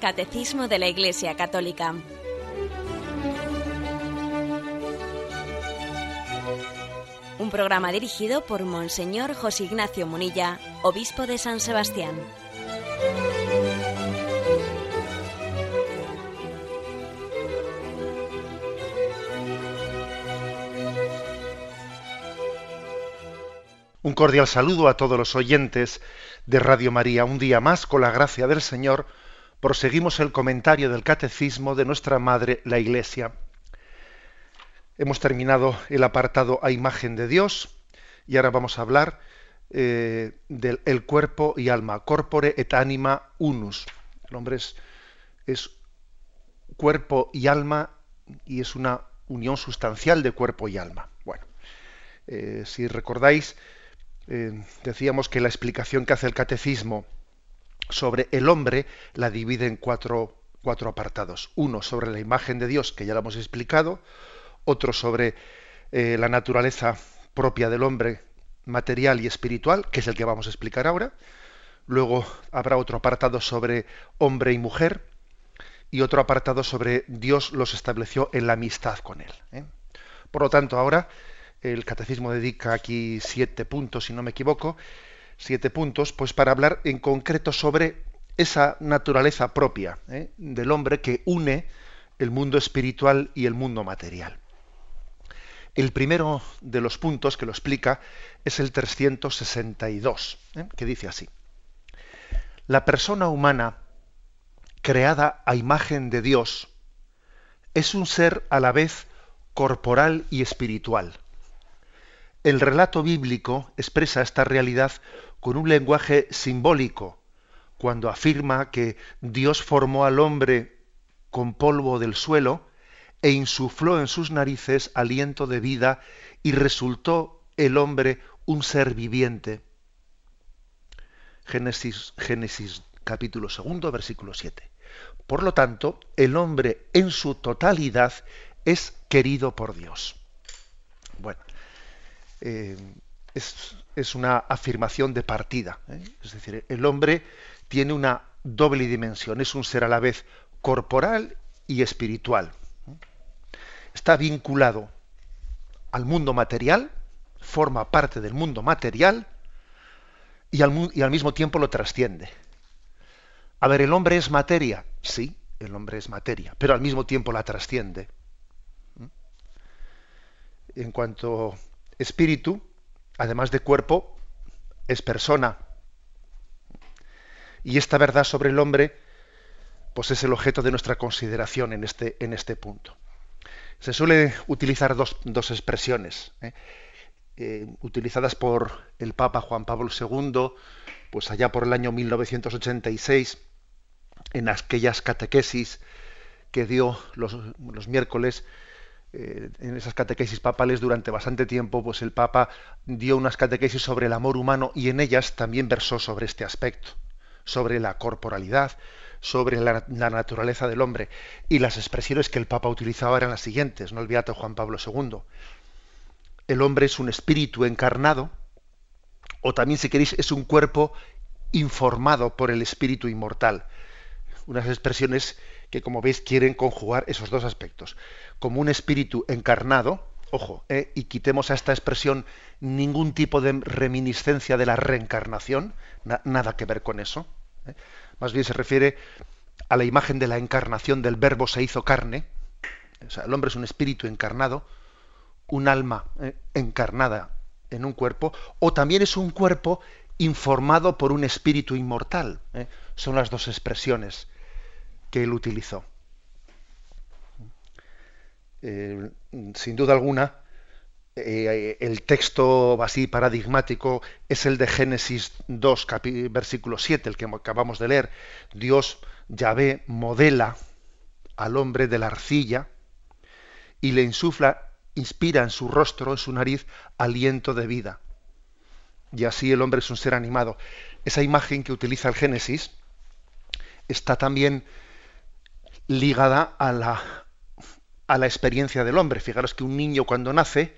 Catecismo de la Iglesia Católica. Un programa dirigido por Monseñor José Ignacio Munilla, Obispo de San Sebastián. Un cordial saludo a todos los oyentes de Radio María. Un día más, con la gracia del Señor, proseguimos el comentario del Catecismo de nuestra Madre, la Iglesia. Hemos terminado el apartado a imagen de Dios y ahora vamos a hablar eh, del el cuerpo y alma, corpore et anima unus. El hombre es, cuerpo y alma y es una unión sustancial de cuerpo y alma. Bueno, eh, si recordáis, eh, decíamos que la explicación que hace el catecismo sobre el hombre la divide en cuatro, cuatro apartados. Uno sobre la imagen de Dios, que ya lo hemos explicado, otro sobre eh, la naturaleza propia del hombre material y espiritual, que es el que vamos a explicar ahora. Luego habrá otro apartado sobre hombre y mujer y otro apartado sobre Dios los estableció en la amistad con él. ¿eh? Por lo tanto, ahora el catecismo dedica aquí siete puntos, si no me equivoco, siete puntos, pues para hablar en concreto sobre esa naturaleza propia ¿eh? del hombre que une el mundo espiritual y el mundo material. El primero de los puntos que lo explica es el 362, ¿eh? que dice así. La persona humana, creada a imagen de Dios, es un ser a la vez corporal y espiritual el relato bíblico expresa esta realidad con un lenguaje simbólico, cuando afirma que Dios formó al hombre con polvo del suelo e insufló en sus narices aliento de vida y resultó el hombre un ser viviente. Génesis, capítulo segundo, versículo 7. Por lo tanto, el hombre en su totalidad es querido por Dios. Bueno, eh, es, una afirmación de partida. ¿eh? Es decir, el hombre tiene una doble dimensión, es un ser a la vez corporal y espiritual. Está vinculado al mundo material, forma parte del mundo material y al, y al mismo tiempo lo trasciende. A ver, ¿el hombre es materia? Sí, el hombre es materia, pero al mismo tiempo la trasciende. En cuanto espíritu, además de cuerpo, es persona. Y esta verdad sobre el hombre, pues es el objeto de nuestra consideración en este, en este punto. Se suele utilizar dos, expresiones, ¿eh? Eh, utilizadas por el Papa Juan Pablo II, pues allá por el año 1986, en aquellas catequesis que dio los, los miércoles eh, en esas catequesis papales durante bastante tiempo, pues el Papa dio unas catequesis sobre el amor humano y en ellas también versó sobre este aspecto, sobre la corporalidad, sobre la, naturaleza del hombre. Y las expresiones que el Papa utilizaba eran las siguientes, no el Juan Pablo II. El hombre es un espíritu encarnado, o también, si queréis, es un cuerpo informado por el espíritu inmortal. Unas expresiones que, como veis, quieren conjugar esos dos aspectos como un espíritu encarnado, ojo, eh, y quitemos a esta expresión ningún tipo de reminiscencia de la reencarnación, nada que ver con eso. Eh. Más bien se refiere a la imagen de la encarnación del verbo se hizo carne. O sea, el hombre es un espíritu encarnado, un alma eh, encarnada en un cuerpo, o también es un cuerpo informado por un espíritu inmortal. Son las dos expresiones que él utilizó. Eh, sin duda alguna, eh, el texto así paradigmático es el de Génesis 2, versículo 7, el que acabamos de leer. Dios, Yahvé, modela al hombre de la arcilla y le insufla, inspira en su rostro, en su nariz, aliento de vida. Y así el hombre es un ser animado. Esa imagen que utiliza el Génesis está también ligada a la, a la experiencia del hombre. Fijaros que un niño cuando nace,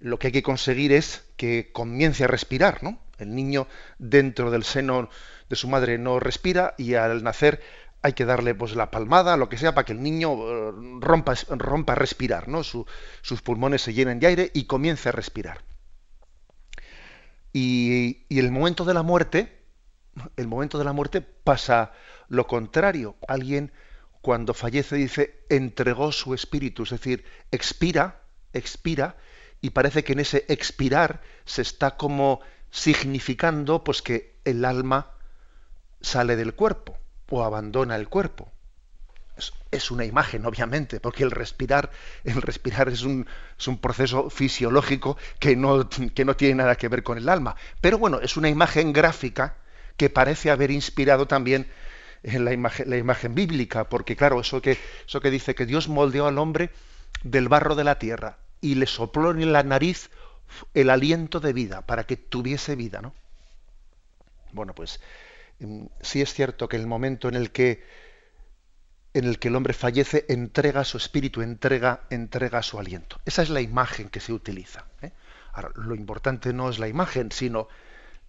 lo que hay que conseguir es que comience a respirar, ¿no? El niño dentro del seno de su madre no respira y al nacer hay que darle pues la palmada, lo que sea, para que el niño eh, rompa, rompa a respirar, ¿no? sus pulmones se llenen de aire y comience a respirar. Y, y el momento de la muerte, el momento de la muerte pasa lo contrario. Alguien cuando fallece dice entregó su espíritu, es decir, expira, expira, y parece que en ese expirar se está como significando pues que el alma sale del cuerpo o abandona el cuerpo. Es, una imagen, obviamente, porque el respirar, el respirar es un, es un proceso fisiológico que no, que no tiene nada que ver con el alma. Pero bueno, es una imagen gráfica que parece haber inspirado también la imagen, la imagen bíblica, porque claro, eso que, eso que dice que Dios moldeó al hombre del barro de la tierra y le sopló en la nariz el aliento de vida para que tuviese vida, ¿no? Bueno, pues mm, sí es cierto que el momento en el que en el que el hombre fallece entrega su espíritu, entrega, entrega su aliento. Esa es la imagen que se utiliza. ¿eh? Ahora, lo importante no es la imagen, sino,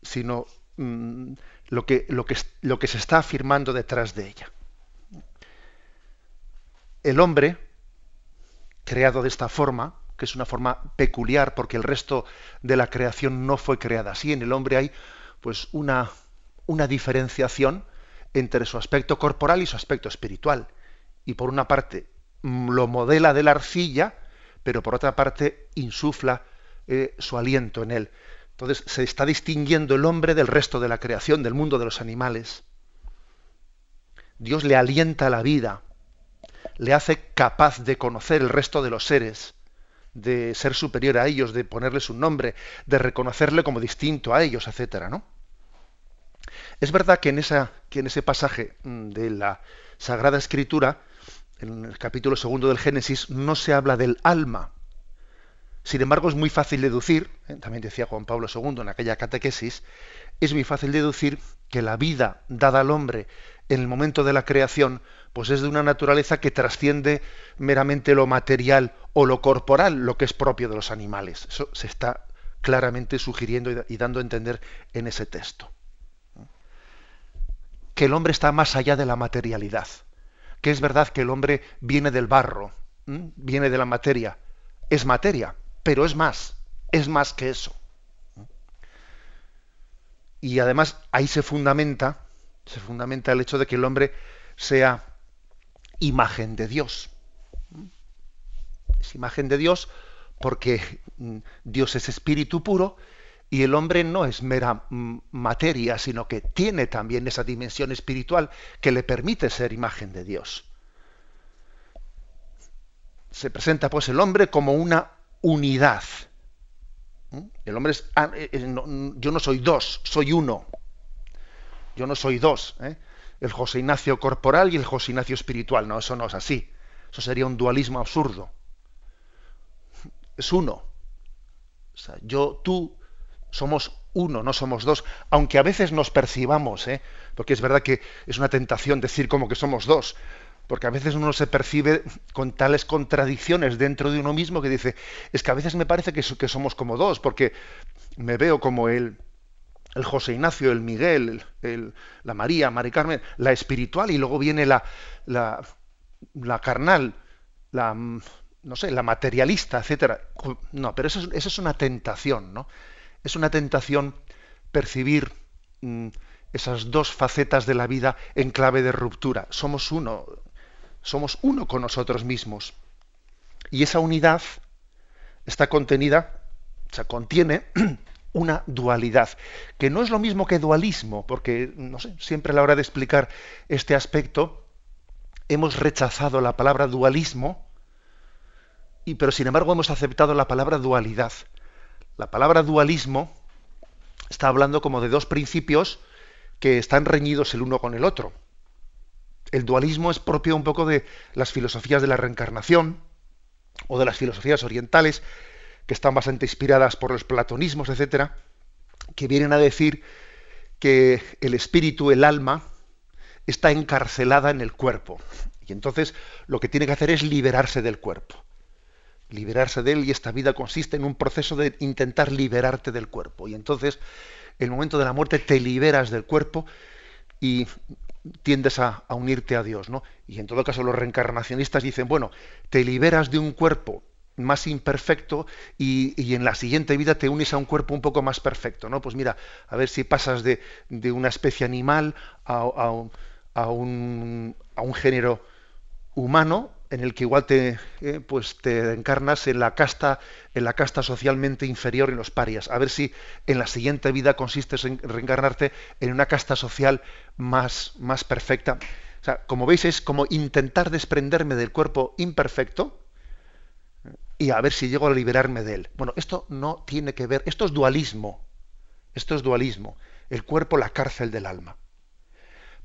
sino mm, lo, que, lo, que, lo que se está afirmando detrás de ella. El hombre, creado de esta forma, que es una forma peculiar porque el resto de la creación no fue creada así. En el hombre hay pues una, una diferenciación entre su aspecto corporal y su aspecto espiritual. Y por una parte mm, lo modela de la arcilla, pero por otra parte insufla eh, su aliento en él. Entonces se está distinguiendo el hombre del resto de la creación, del mundo de los animales. Dios le alienta la vida, le hace capaz de conocer el resto de los seres de ser superior a ellos, de ponerles un nombre, de reconocerle como distinto a ellos, etcétera, ¿no? Es verdad que en, que en ese pasaje mm, de la Sagrada Escritura, en el capítulo segundo del Génesis, no se habla del alma. Sin embargo, es muy fácil deducir, ¿eh? también decía Juan Pablo II en aquella catequesis, es muy fácil deducir que la vida dada al hombre en el momento de la creación, pues es de una naturaleza que trasciende meramente lo material o lo corporal, lo que es propio de los animales. Eso se está claramente sugiriendo y dando a entender en ese texto. Que el hombre está más allá de la materialidad. Que es verdad que el hombre viene del barro, viene de la materia. Es materia, pero es más, es más que eso. Y además ahí se fundamenta se fundamenta el hecho de que el hombre sea imagen de Dios. Es imagen de Dios porque mm, Dios es espíritu puro y el hombre no es mera mm, materia, sino que tiene también esa dimensión espiritual que le permite ser imagen de Dios. Se presenta pues el hombre como una unidad. ¿Mm? El hombre es, ah, eh, eh, yo no soy dos, soy uno. Yo no soy dos, ¿eh? el José Ignacio corporal y el José Ignacio espiritual. No, eso no es así. Eso sería un dualismo absurdo. Es uno. O sea, yo, tú, somos uno, no somos dos, aunque a veces nos percibamos, ¿eh? porque es verdad que es una tentación decir como que somos dos, porque a veces uno se percibe con tales contradicciones dentro de uno mismo que dice, es que a veces me parece que, que somos como dos, porque me veo como él, el José Ignacio, el Miguel, la María, Mari Carmen, la espiritual y luego viene la, la, la carnal, la, no sé, la materialista, etcétera. No, pero eso, es una tentación, ¿no? Es una tentación percibir mm, esas dos facetas de la vida en clave de ruptura. Somos uno, somos uno con nosotros mismos. Y esa unidad está contenida, o sea, contiene una dualidad, que no es lo mismo que dualismo, porque, no sé, siempre a la hora de explicar este aspecto, hemos rechazado la palabra dualismo, y, pero sin embargo hemos aceptado la palabra dualidad. La palabra dualismo está hablando como de dos principios que están reñidos el uno con el otro. El dualismo es propio un poco de las filosofías de la reencarnación o de las filosofías orientales que están bastante inspiradas por los platonismos, etcétera, que vienen a decir que el espíritu, el alma, está encarcelada en el cuerpo. Y entonces lo que tiene que hacer es liberarse del cuerpo. Liberarse de él y esta vida consiste en un proceso de intentar liberarte del cuerpo. Y entonces, el momento de la muerte, te liberas del cuerpo y tiendes a, unirte a Dios, ¿no? Y en todo caso los reencarnacionistas dicen, bueno, te liberas de un cuerpo más imperfecto y, en la siguiente vida te unes a un cuerpo un poco más perfecto, ¿no? Pues mira, a ver si pasas de, una especie animal a, a, un, a un género humano en el que igual te, eh, pues te encarnas en la casta en la casta socialmente inferior en los parias. A ver si en la siguiente vida consistes en reencarnarte en una casta social más más perfecta. O sea como veis es como intentar desprenderme del cuerpo imperfecto y a ver si llego a liberarme de él. Bueno esto no tiene que ver esto es dualismo esto es dualismo. El cuerpo la cárcel del alma.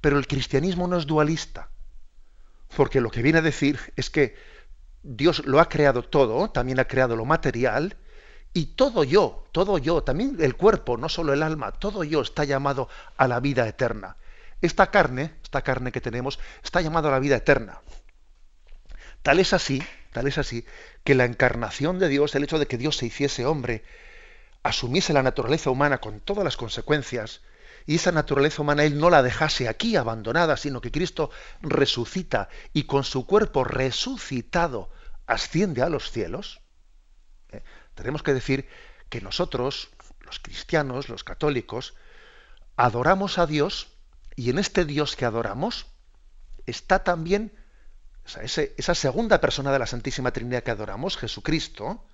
Pero el cristianismo no es dualista porque lo que viene a decir es que Dios lo ha creado todo, también ha creado lo material, y todo yo, todo yo, también el cuerpo, no solo el alma, todo yo está llamado a la vida eterna. Esta carne, esta carne que tenemos, está llamado a la vida eterna. Tal es así, tal es así, que la encarnación de Dios, el hecho de que Dios se hiciese hombre, asumiese la naturaleza humana con todas las consecuencias, y esa naturaleza humana él no la dejase aquí abandonada, sino que Cristo resucita y con su cuerpo resucitado asciende a los cielos, ¿eh? tenemos que decir que nosotros, los cristianos, los católicos, adoramos a Dios y en este Dios que adoramos está también esa segunda persona de la Santísima Trinidad que adoramos, Jesucristo,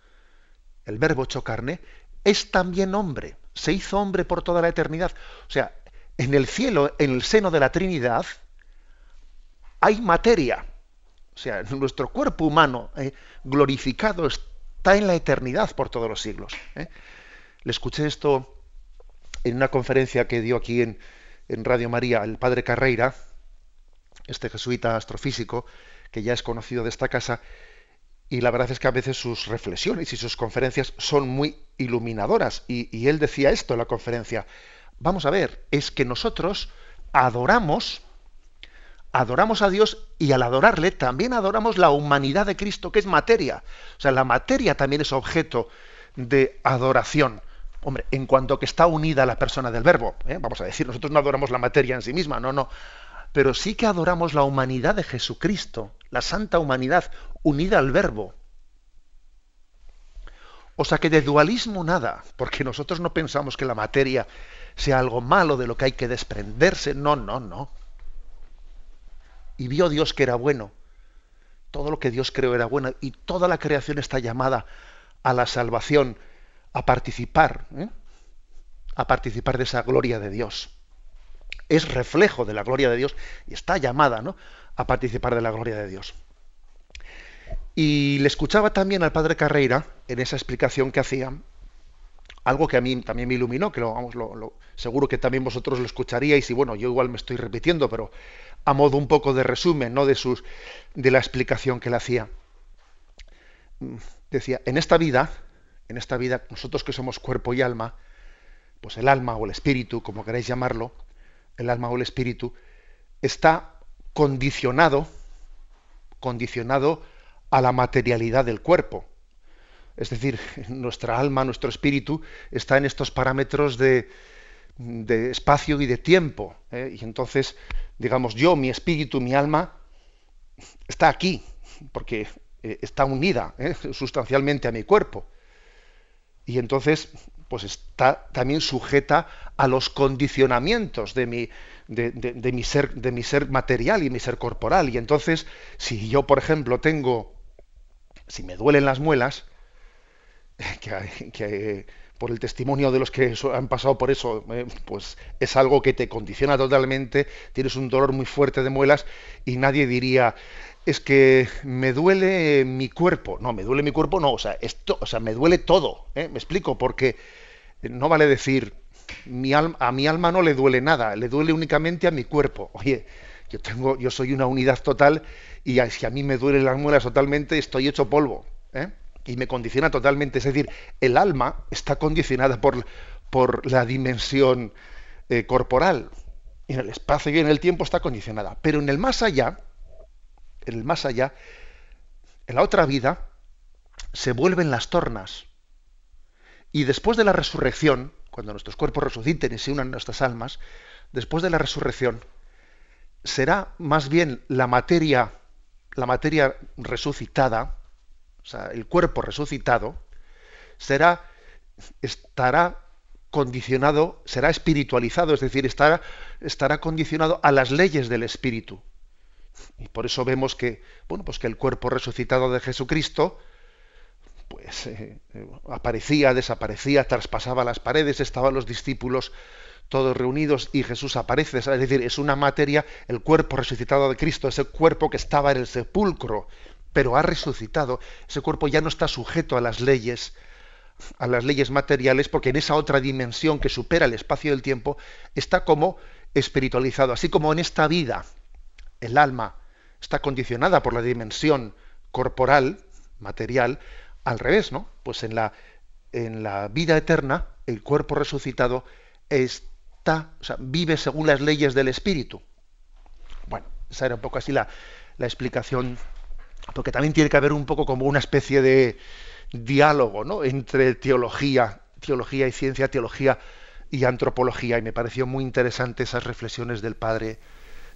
el verbo hecho carne, es también hombre se hizo hombre por toda la eternidad. O sea, en el cielo, en el seno de la Trinidad, hay materia. O sea, nuestro cuerpo humano eh, glorificado está en la eternidad por todos los siglos. Eh. Le escuché esto en una conferencia que dio aquí en, en Radio María el padre Carreira, este jesuita astrofísico, que ya es conocido de esta casa, y la verdad es que a veces sus reflexiones y sus conferencias son muy iluminadoras. Y, él decía esto en la conferencia. Vamos a ver, es que nosotros adoramos, adoramos a Dios y al adorarle también adoramos la humanidad de Cristo, que es materia. O sea, la materia también es objeto de adoración. Hombre, en cuanto que está unida a la persona del verbo, ¿eh? vamos a decir, nosotros no adoramos la materia en sí misma, no, no, pero sí que adoramos la humanidad de Jesucristo, la santa humanidad unida al verbo. O sea que de dualismo nada, porque nosotros no pensamos que la materia sea algo malo de lo que hay que desprenderse, no, no, no. Y vio Dios que era bueno. Todo lo que Dios creó era bueno y toda la creación está llamada a la salvación, a participar, ¿eh? a participar de esa gloria de Dios es reflejo de la gloria de Dios y está llamada ¿no? A participar de la gloria de Dios. Y le escuchaba también al padre Carreira en esa explicación que hacía, algo que a mí también me iluminó, que lo, vamos, lo, seguro que también vosotros lo escucharíais y bueno, yo igual me estoy repitiendo, pero a modo un poco de resumen, ¿no? De sus de la explicación que le hacía. Decía, en esta vida, en esta vida, nosotros que somos cuerpo y alma, pues el alma o el espíritu, como queráis llamarlo, el alma o el espíritu, está condicionado, condicionado a la materialidad del cuerpo. Es decir, nuestra alma, nuestro espíritu, está en estos parámetros de, espacio y de tiempo. ¿eh? Y entonces, digamos, yo, mi espíritu, mi alma, está aquí, porque eh, está unida ¿eh? sustancialmente a mi cuerpo. Y entonces, pues está también sujeta a los condicionamientos de mi, de, mi ser, de mi ser material y mi ser corporal. Y entonces, si yo, por ejemplo, tengo, si me duelen las muelas, que, por el testimonio de los que han pasado por eso, eh, pues es algo que te condiciona totalmente, tienes un dolor muy fuerte de muelas y nadie diría, es que me duele mi cuerpo. No, me duele mi cuerpo, no, o sea, esto, o sea, me duele todo. ¿eh? Me explico, porque no vale decir, mi alma, a mi alma no le duele nada, le duele únicamente a mi cuerpo. Oye, yo tengo, yo soy una unidad total y si a mí me duelen las muelas totalmente, estoy hecho polvo. ¿eh? Y me condiciona totalmente. Es decir, el alma está condicionada por, por la dimensión eh, corporal. Y en el espacio y en el tiempo está condicionada. Pero en el más allá, en el más allá, en la otra vida, se vuelven las tornas. Y después de la resurrección, cuando nuestros cuerpos resuciten y se unan nuestras almas, después de la resurrección, será más bien la materia, la materia resucitada, o sea, el cuerpo resucitado, será, estará condicionado, será espiritualizado, es decir, estará, estará condicionado a las leyes del espíritu. Y por eso vemos que, bueno, pues que el cuerpo resucitado de Jesucristo, pues eh, aparecía, desaparecía, traspasaba las paredes, estaban los discípulos todos reunidos y Jesús aparece. Es decir, es una materia, el cuerpo resucitado de Cristo, ese cuerpo que estaba en el sepulcro, pero ha resucitado. Ese cuerpo ya no está sujeto a las leyes, a las leyes materiales, porque en esa otra dimensión que supera el espacio del tiempo está como espiritualizado, así como en esta vida el alma está condicionada por la dimensión corporal, material, al revés, ¿no? Pues en la, en la vida eterna, el cuerpo resucitado está, o sea, vive según las leyes del espíritu. Bueno, esa era un poco así la, la explicación, porque también tiene que haber un poco como una especie de diálogo, ¿no? Entre teología, teología y ciencia, teología y antropología, y me pareció muy interesante esas reflexiones del padre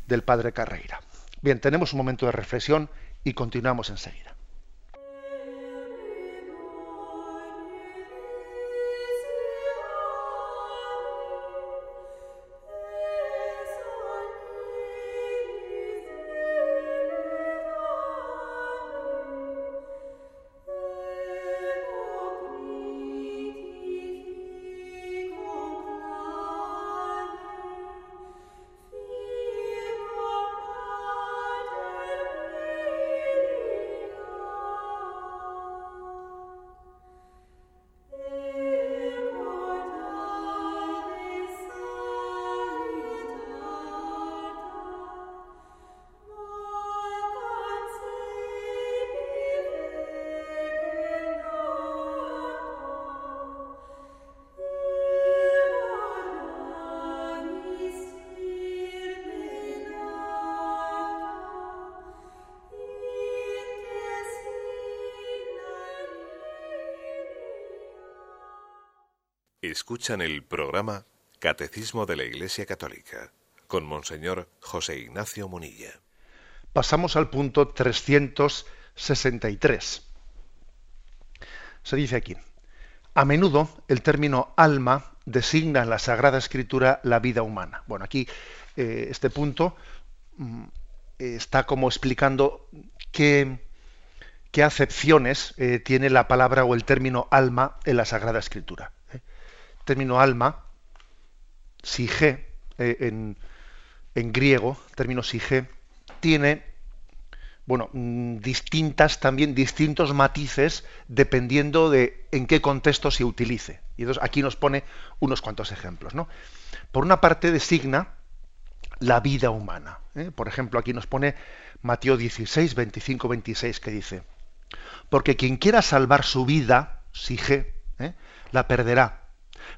del padre Carreira. Bien, tenemos un momento de reflexión y continuamos enseguida. Escuchan el programa Catecismo de la Iglesia Católica con Monseñor José Ignacio Munilla. Pasamos al punto 363. Se dice aquí, a menudo el término alma designa en la Sagrada Escritura la vida humana. Bueno, aquí eh, este punto mm, está como explicando qué, qué acepciones eh, tiene la palabra o el término alma en la Sagrada Escritura término alma, sige, eh, en, en, griego, término sige, tiene bueno, mm, distintas también, distintos matices dependiendo de en qué contexto se utilice. Y entonces aquí nos pone unos cuantos ejemplos. ¿no? Por una parte designa la vida humana. ¿eh? Por ejemplo, aquí nos pone Mateo 16, 25, 26, que dice, porque quien quiera salvar su vida, sige, ¿eh? la perderá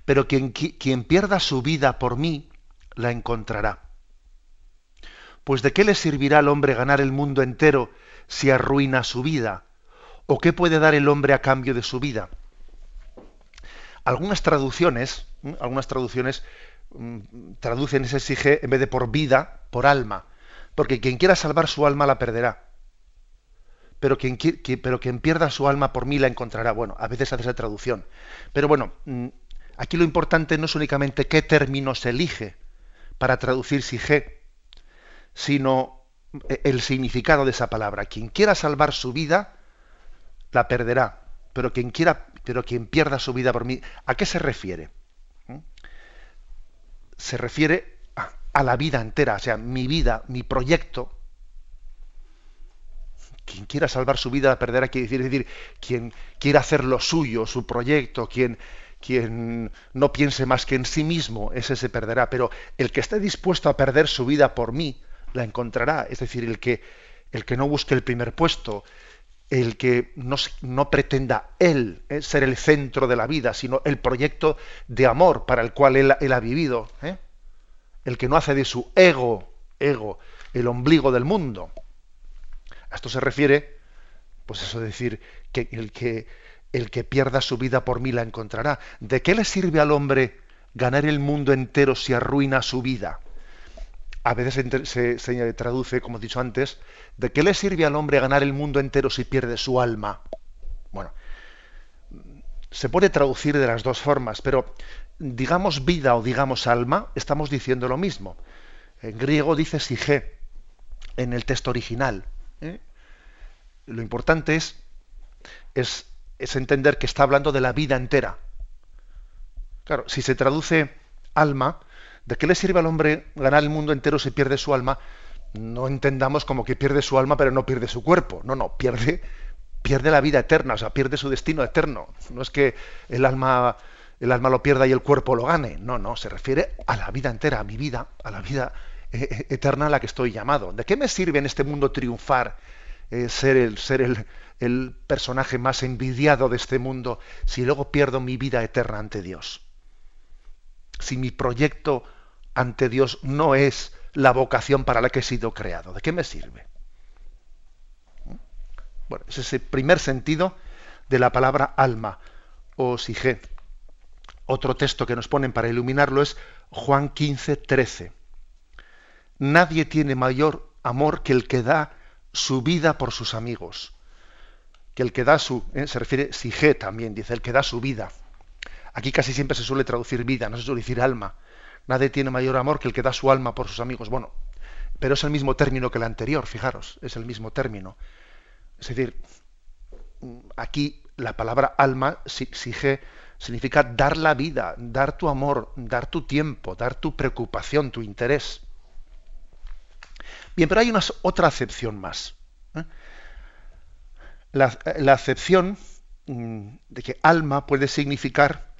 pero quien, quien pierda su vida por mí, la encontrará. Pues de qué le servirá al hombre ganar el mundo entero si arruina su vida? ¿O qué puede dar el hombre a cambio de su vida? Algunas traducciones, algunas traducciones traducen ese exige en vez de por vida, por alma, porque quien quiera salvar su alma la perderá. Pero quien, pero quien pierda su alma por mí la encontrará. Bueno, a veces hace esa traducción. Pero bueno, Aquí lo importante no es únicamente qué término se elige para traducir sige, sino eh, el significado de esa palabra. Quien quiera salvar su vida, la perderá. Pero quien quiera, pero quien pierda su vida por mí, ¿a qué se refiere? ¿Mm? Se refiere a, a la vida entera, o sea, mi vida, mi proyecto. Quien quiera salvar su vida la perderá, quiere decir, es decir, quien quiera hacer lo suyo, su proyecto, quien, quien no piense más que en sí mismo, ese se perderá, pero el que esté dispuesto a perder su vida por mí, la encontrará. Es decir, el que, el que no busque el primer puesto, el que no, no pretenda él eh, ser el centro de la vida, sino el proyecto de amor para el cual él, ha vivido. ¿eh? El que no hace de su ego, ego, el ombligo del mundo. A esto se refiere, pues eso decir, que el que el que pierda su vida por mí la encontrará. ¿De qué le sirve al hombre ganar el mundo entero si arruina su vida? a veces se, traduce, como he dicho antes, ¿de qué le sirve al hombre ganar el mundo entero si pierde su alma? Bueno, se puede traducir de las dos formas, pero digamos vida o digamos alma, estamos diciendo lo mismo. En griego dice sige en el texto original. ¿eh? Lo importante es, es, es entender que está hablando de la vida entera. Claro, si se traduce alma, ¿de qué le sirve al hombre ganar el mundo entero si pierde su alma? No entendamos como que pierde su alma pero no pierde su cuerpo. No, no, pierde, pierde la vida eterna, o sea, pierde su destino eterno. No es que el alma, el alma lo pierda y el cuerpo lo gane. No, no, se refiere a la vida entera, a mi vida, a la vida eh, eh, eterna a la que estoy llamado. ¿De qué me sirve en este mundo triunfar, eh, ser, el, ser el, el personaje más envidiado de este mundo si luego pierdo mi vida eterna ante Dios? si mi proyecto ante Dios no es la vocación para la que he sido creado? ¿De qué me sirve? Bueno, ese es el primer sentido de la palabra alma o sige. Otro texto que nos ponen para iluminarlo es Juan 15, 13. Nadie tiene mayor amor que el que da su vida por sus amigos. Que el que da su, ¿eh? se refiere sige también, dice, el que da su vida. Aquí casi siempre se suele traducir vida, no se suele decir alma. Nadie tiene mayor amor que el que da su alma por sus amigos. Bueno, pero es el mismo término que el anterior, fijaros, es el mismo término. Es decir, aquí la palabra alma exige, significa dar la vida, dar tu amor, dar tu tiempo, dar tu preocupación, tu interés. Bien, pero hay una, otra acepción más. ¿eh? La, acepción mm, de que alma puede significar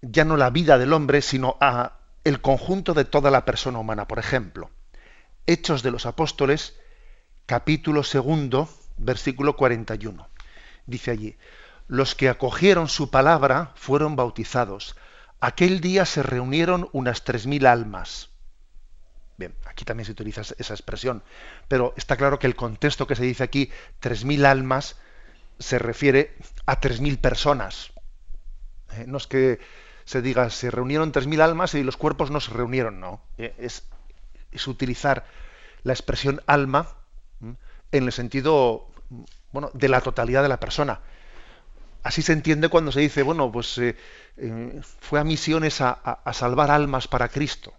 ya no la vida del hombre, sino a el conjunto de toda la persona humana. Por ejemplo, Hechos de los Apóstoles, capítulo segundo, versículo 41. Dice allí, los que acogieron su palabra fueron bautizados. Aquel día se reunieron unas tres mil almas. Bien, aquí también se utiliza esa expresión, pero está claro que el contexto que se dice aquí, tres mil almas, se refiere a tres mil personas. Eh, no es que se diga se reunieron tres mil almas y los cuerpos no se reunieron, no. Eh, es, utilizar la expresión alma en el sentido bueno, de la totalidad de la persona. Así se entiende cuando se dice, bueno, pues eh, fue a misiones a, salvar almas para Cristo.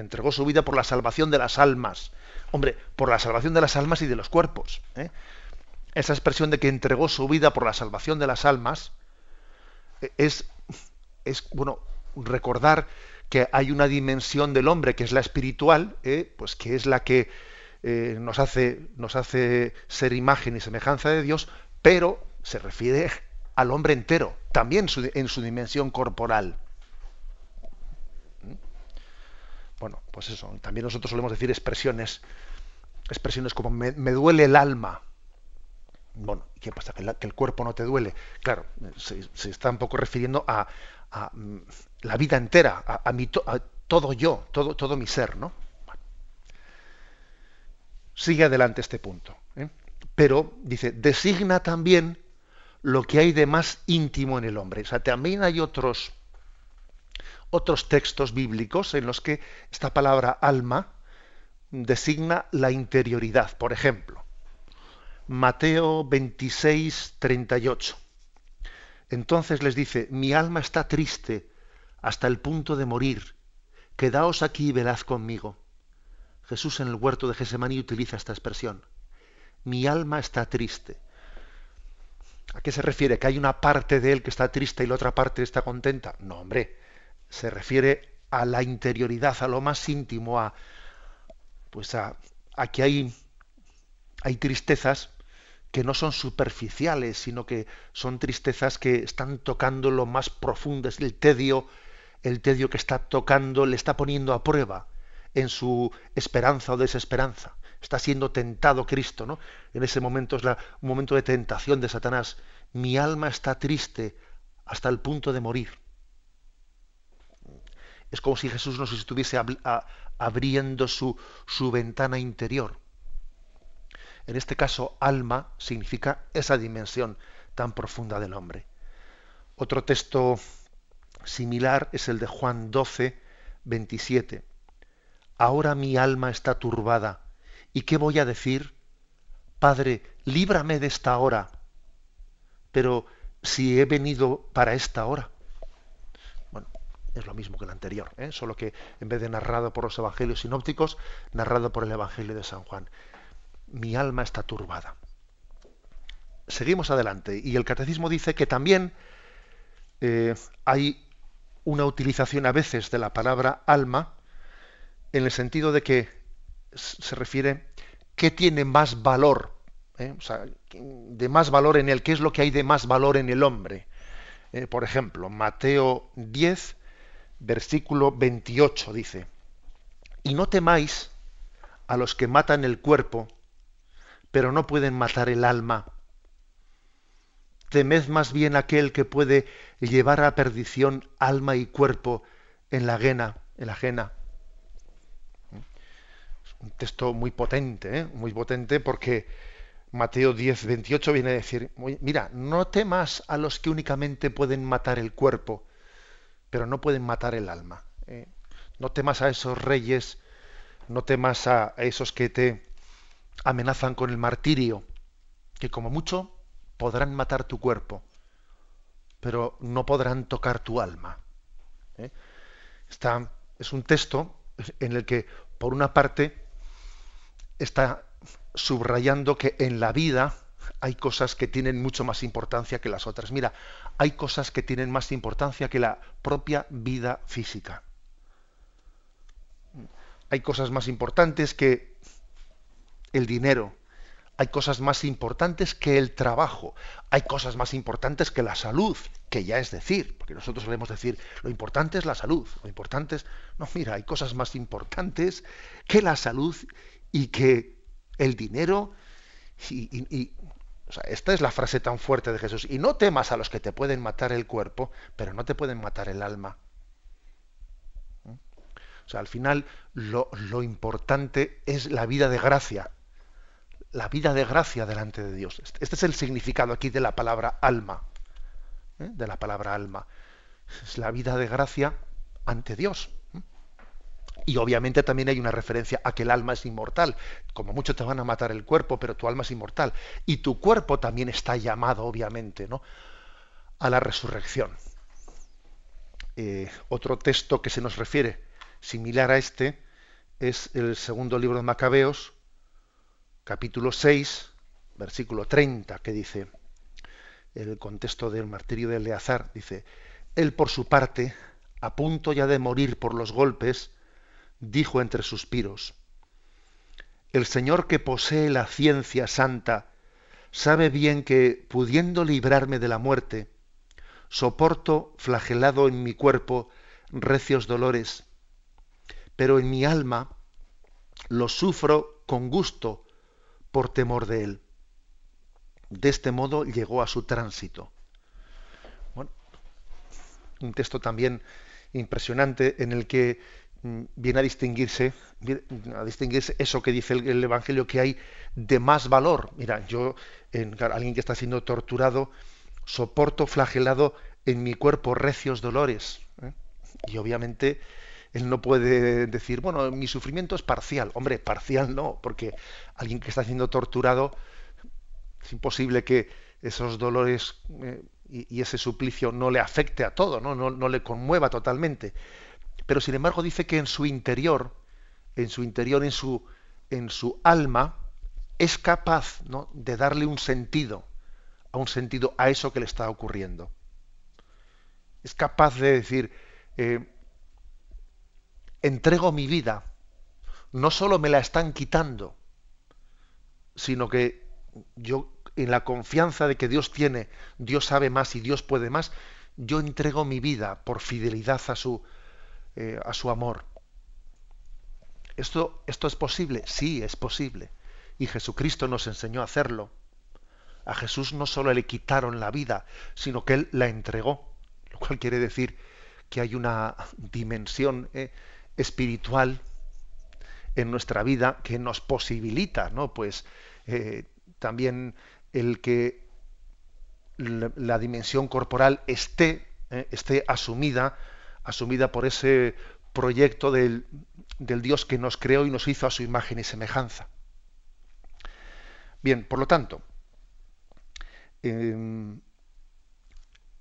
Entregó su vida por la salvación de las almas. Hombre, por la salvación de las almas y de los cuerpos. Esa expresión de que entregó su vida por la salvación de las almas es es bueno recordar que hay una dimensión del hombre que es la espiritual, ¿eh? pues que es la que eh, nos, hace, nos hace ser imagen y semejanza de Dios, pero se refiere al hombre entero, también en su dimensión corporal. ¿Mm? Bueno, pues eso, también nosotros solemos decir expresiones, expresiones como me, duele el alma. Bueno, ¿qué pasa? ¿Que, el cuerpo no te duele? Claro, se, está un poco refiriendo a, a mm, la vida entera, a, todo yo, todo, todo mi ser, ¿no? Sigue adelante este punto. ¿eh? Pero, dice, designa también lo que hay de más íntimo en el hombre. O sea, también hay otros, otros textos bíblicos en los que esta palabra alma designa la interioridad. Por ejemplo, Mateo 26, 38. Entonces les dice, mi alma está triste hasta el punto de morir, quedaos aquí y velad conmigo. Jesús en el huerto de Gesemaní utiliza esta expresión. Mi alma está triste. ¿A qué se refiere? ¿Que hay una parte de él que está triste y la otra parte está contenta? No, hombre. Se refiere a la interioridad, a lo más íntimo, a pues a, a que hay, hay tristezas que no son superficiales, sino que son tristezas que están tocando lo más profundo, es el tedio, el tedio que está tocando, le está poniendo a prueba en su esperanza o desesperanza. Está siendo tentado Cristo, ¿no? En ese momento es un momento de tentación de Satanás. Mi alma está triste hasta el punto de morir. Es como si Jesús nos estuviese abriendo su, su ventana interior en este caso, alma significa esa dimensión tan profunda del hombre. Otro texto similar es el de Juan 12, 27. ahora mi alma está turbada. ¿Y qué voy a decir? Padre, líbrame de esta hora. Pero si he venido para esta hora. Es lo mismo que el anterior, ¿eh? solo que en vez de narrado por los evangelios sinópticos, narrado por el Evangelio de San Juan. Mi alma está turbada. Seguimos adelante. Y el catecismo dice que también eh, hay una utilización a veces de la palabra alma en el sentido de que se refiere qué tiene más valor, ¿eh? o sea, de más valor en el qué es lo que hay de más valor en el hombre. Por ejemplo, Mateo 10, versículo 28 dice, y no temáis a los que matan el cuerpo, pero no pueden matar el alma. Temed más bien aquel que puede llevar a perdición alma y cuerpo en la ajena, en la. Es un texto muy potente, ¿eh? muy potente porque Mateo 10, 28 viene a decir, mira, no temas a los que únicamente pueden matar el cuerpo, pero no pueden matar el alma. ¿eh? No temas a esos reyes, no temas a esos que te amenazan con el martirio, que como mucho podrán matar tu cuerpo, pero no podrán tocar tu alma. ¿eh? es un texto en el que, por una parte, está subrayando que en la vida hay cosas que tienen mucho más importancia que las otras. Mira, hay cosas que tienen más importancia que la propia vida física. Hay cosas más importantes que el dinero, hay cosas más importantes que el trabajo, hay cosas más importantes que la salud, que ya es decir, porque nosotros solemos decir, lo importante es la salud, lo importante es, no, mira, hay cosas más importantes que la salud y que el dinero y, esta es la frase tan fuerte de Jesús, y no temas a los que te pueden matar el cuerpo, pero no te pueden matar el alma. O sea, al final lo, lo importante es la vida de gracia, la vida de gracia delante de Dios. Este, este es el significado aquí de la palabra alma. ¿eh? De la palabra alma. Es la vida de gracia ante Dios. Y obviamente también hay una referencia a que el alma es inmortal. Como mucho te van a matar el cuerpo, pero tu alma es inmortal. Y tu cuerpo también está llamado, obviamente, ¿no? a la resurrección. Eh, otro texto que se nos refiere similar a este es el segundo libro de Macabeos, capítulo 6, versículo 30, que dice, el contexto del martirio de Eleazar, dice, él por su parte, a punto ya de morir por los golpes, dijo entre suspiros, el Señor que posee la ciencia santa sabe bien que, pudiendo librarme de la muerte, soporto flagelado en mi cuerpo recios dolores, pero en mi alma lo sufro con gusto por temor de él. De este modo llegó a su tránsito. Un texto también impresionante en el que viene a distinguirse, a distinguirse eso que dice el, Evangelio que hay de más valor. Mira, yo, en, alguien que está siendo torturado, soporto flagelado en mi cuerpo recios dolores. ¿eh? Y obviamente él no puede decir, bueno, mi sufrimiento es parcial. Hombre, parcial no, porque alguien que está siendo torturado, es imposible que esos dolores eh, y, ese suplicio no le afecte a todo, ¿no? No, le conmueva totalmente. Pero sin embargo dice que en su interior, en su interior, en su, en su alma, es capaz de darle un sentido, a un sentido a eso que le está ocurriendo. Es capaz de decir, eh, entrego mi vida, no solo me la están quitando, sino que yo en la confianza de que Dios tiene, Dios sabe más y Dios puede más, yo entrego mi vida por fidelidad a su, eh, a su amor. ¿Esto, ¿Esto es posible? Sí, es posible. Y Jesucristo nos enseñó a hacerlo. A Jesús no solo le quitaron la vida, sino que Él la entregó. Lo cual quiere decir que hay una dimensión eh, espiritual en nuestra vida que nos posibilita, ¿no? Pues eh, también el que la, dimensión corporal esté, esté asumida, asumida por ese proyecto del, Dios que nos creó y nos hizo a su imagen y semejanza. Bien, por lo tanto, em,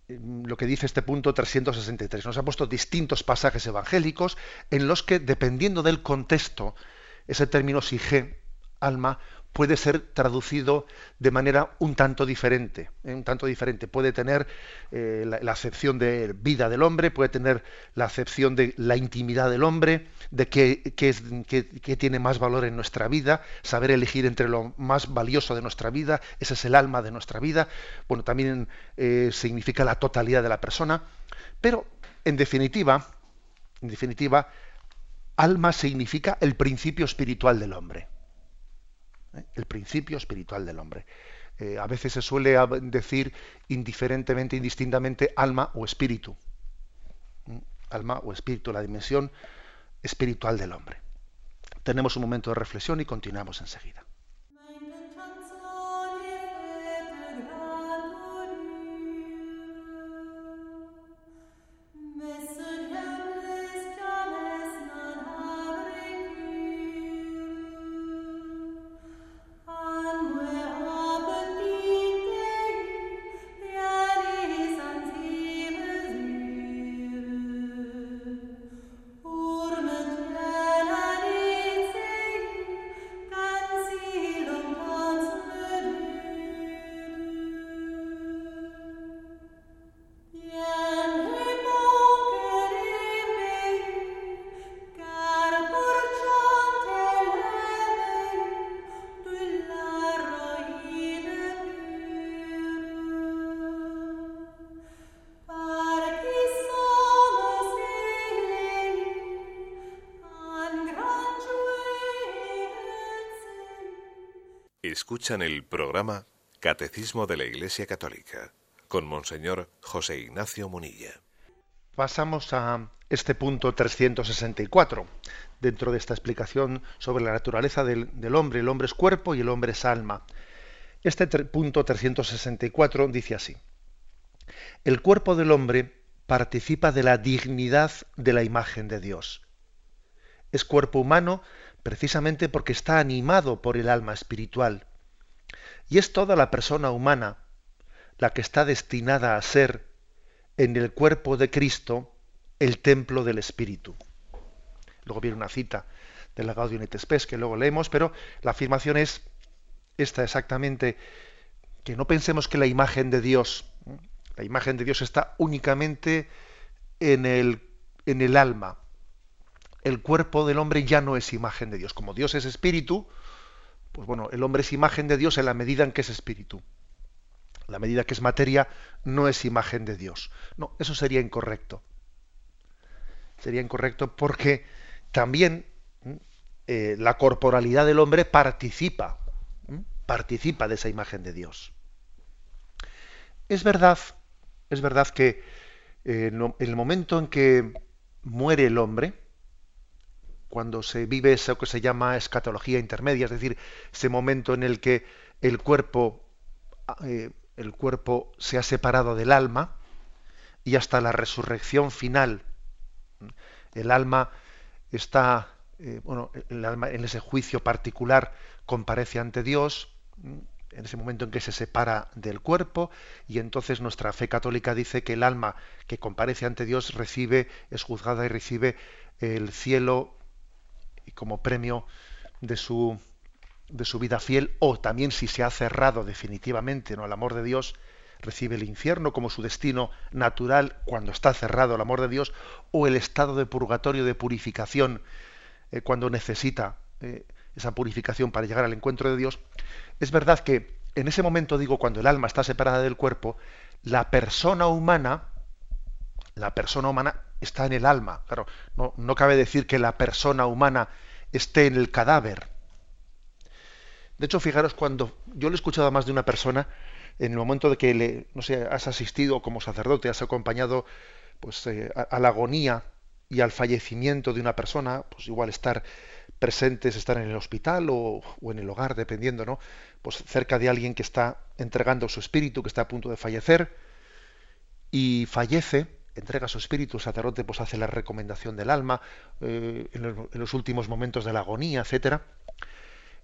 em, lo que dice este punto 363, nos ha puesto distintos pasajes evangélicos en los que, dependiendo del contexto, ese término sige, alma, puede ser traducido de manera un tanto diferente, ¿eh? un tanto diferente. Puede tener eh, la, acepción de vida del hombre, puede tener la acepción de la intimidad del hombre, de qué, qué, tiene más valor en nuestra vida, saber elegir entre lo más valioso de nuestra vida, ese es el alma de nuestra vida. Bueno, también eh, significa la totalidad de la persona, pero en definitiva, en definitiva, alma significa el principio espiritual del hombre. ¿Eh? el principio espiritual del hombre. Eh, a veces se suele decir indiferentemente, indistintamente, alma o espíritu. Alma o espíritu, la dimensión espiritual del hombre. Tenemos un momento de reflexión y continuamos enseguida. Escuchan el programa Catecismo de la Iglesia Católica con Monseñor José Ignacio Munilla. Pasamos a este punto 364, dentro de esta explicación sobre la naturaleza del, del hombre. El hombre es cuerpo y el hombre es alma. Este punto 364 dice así. El cuerpo del hombre participa de la dignidad de la imagen de Dios. Es cuerpo humano precisamente porque está animado por el alma espiritual. Y es toda la persona humana la que está destinada a ser en el cuerpo de Cristo el templo del Espíritu. Luego viene una cita de la Gaudium et Spes que luego leemos, pero la afirmación es esta exactamente, que no pensemos que la imagen de Dios, la imagen de Dios está únicamente en el, en el alma, el cuerpo del hombre ya no es imagen de Dios. Como Dios es espíritu, pues bueno, el hombre es imagen de Dios en la medida en que es espíritu. La medida que es materia no es imagen de Dios. No, eso sería incorrecto. Sería incorrecto porque también eh, la corporalidad del hombre participa, participa de esa imagen de Dios. Es verdad, es verdad que eh, en el momento en que muere el hombre, cuando se vive eso que se llama escatología intermedia, es decir, ese momento en el que el cuerpo, eh, el cuerpo se ha separado del alma y hasta la resurrección final, el alma está, eh, bueno, el alma en ese juicio particular comparece ante Dios, en ese momento en que se separa del cuerpo y entonces nuestra fe católica dice que el alma que comparece ante Dios recibe, es juzgada y recibe el cielo y como premio de su, de su vida fiel, o también si se ha cerrado definitivamente ¿no? al amor de Dios, recibe el infierno como su destino natural cuando está cerrado al amor de Dios, o el estado de purgatorio de purificación eh, cuando necesita eh, esa purificación para llegar al encuentro de Dios. Es verdad que en ese momento, digo, cuando el alma está separada del cuerpo, la persona humana, la persona humana está en el alma. Claro, no, no cabe decir que la persona humana esté en el cadáver. De hecho, fijaros cuando yo le he escuchado a más de una persona en el momento de que le, no sé, has asistido como sacerdote, has acompañado pues eh, a, la agonía y al fallecimiento de una persona, pues igual estar presentes, estar en el hospital o, o, en el hogar, dependiendo, ¿no? Pues cerca de alguien que está entregando su espíritu, que está a punto de fallecer y fallece entrega su espíritu, el sacerdote pues hace la recomendación del alma eh, en, los, últimos momentos de la agonía, etcétera.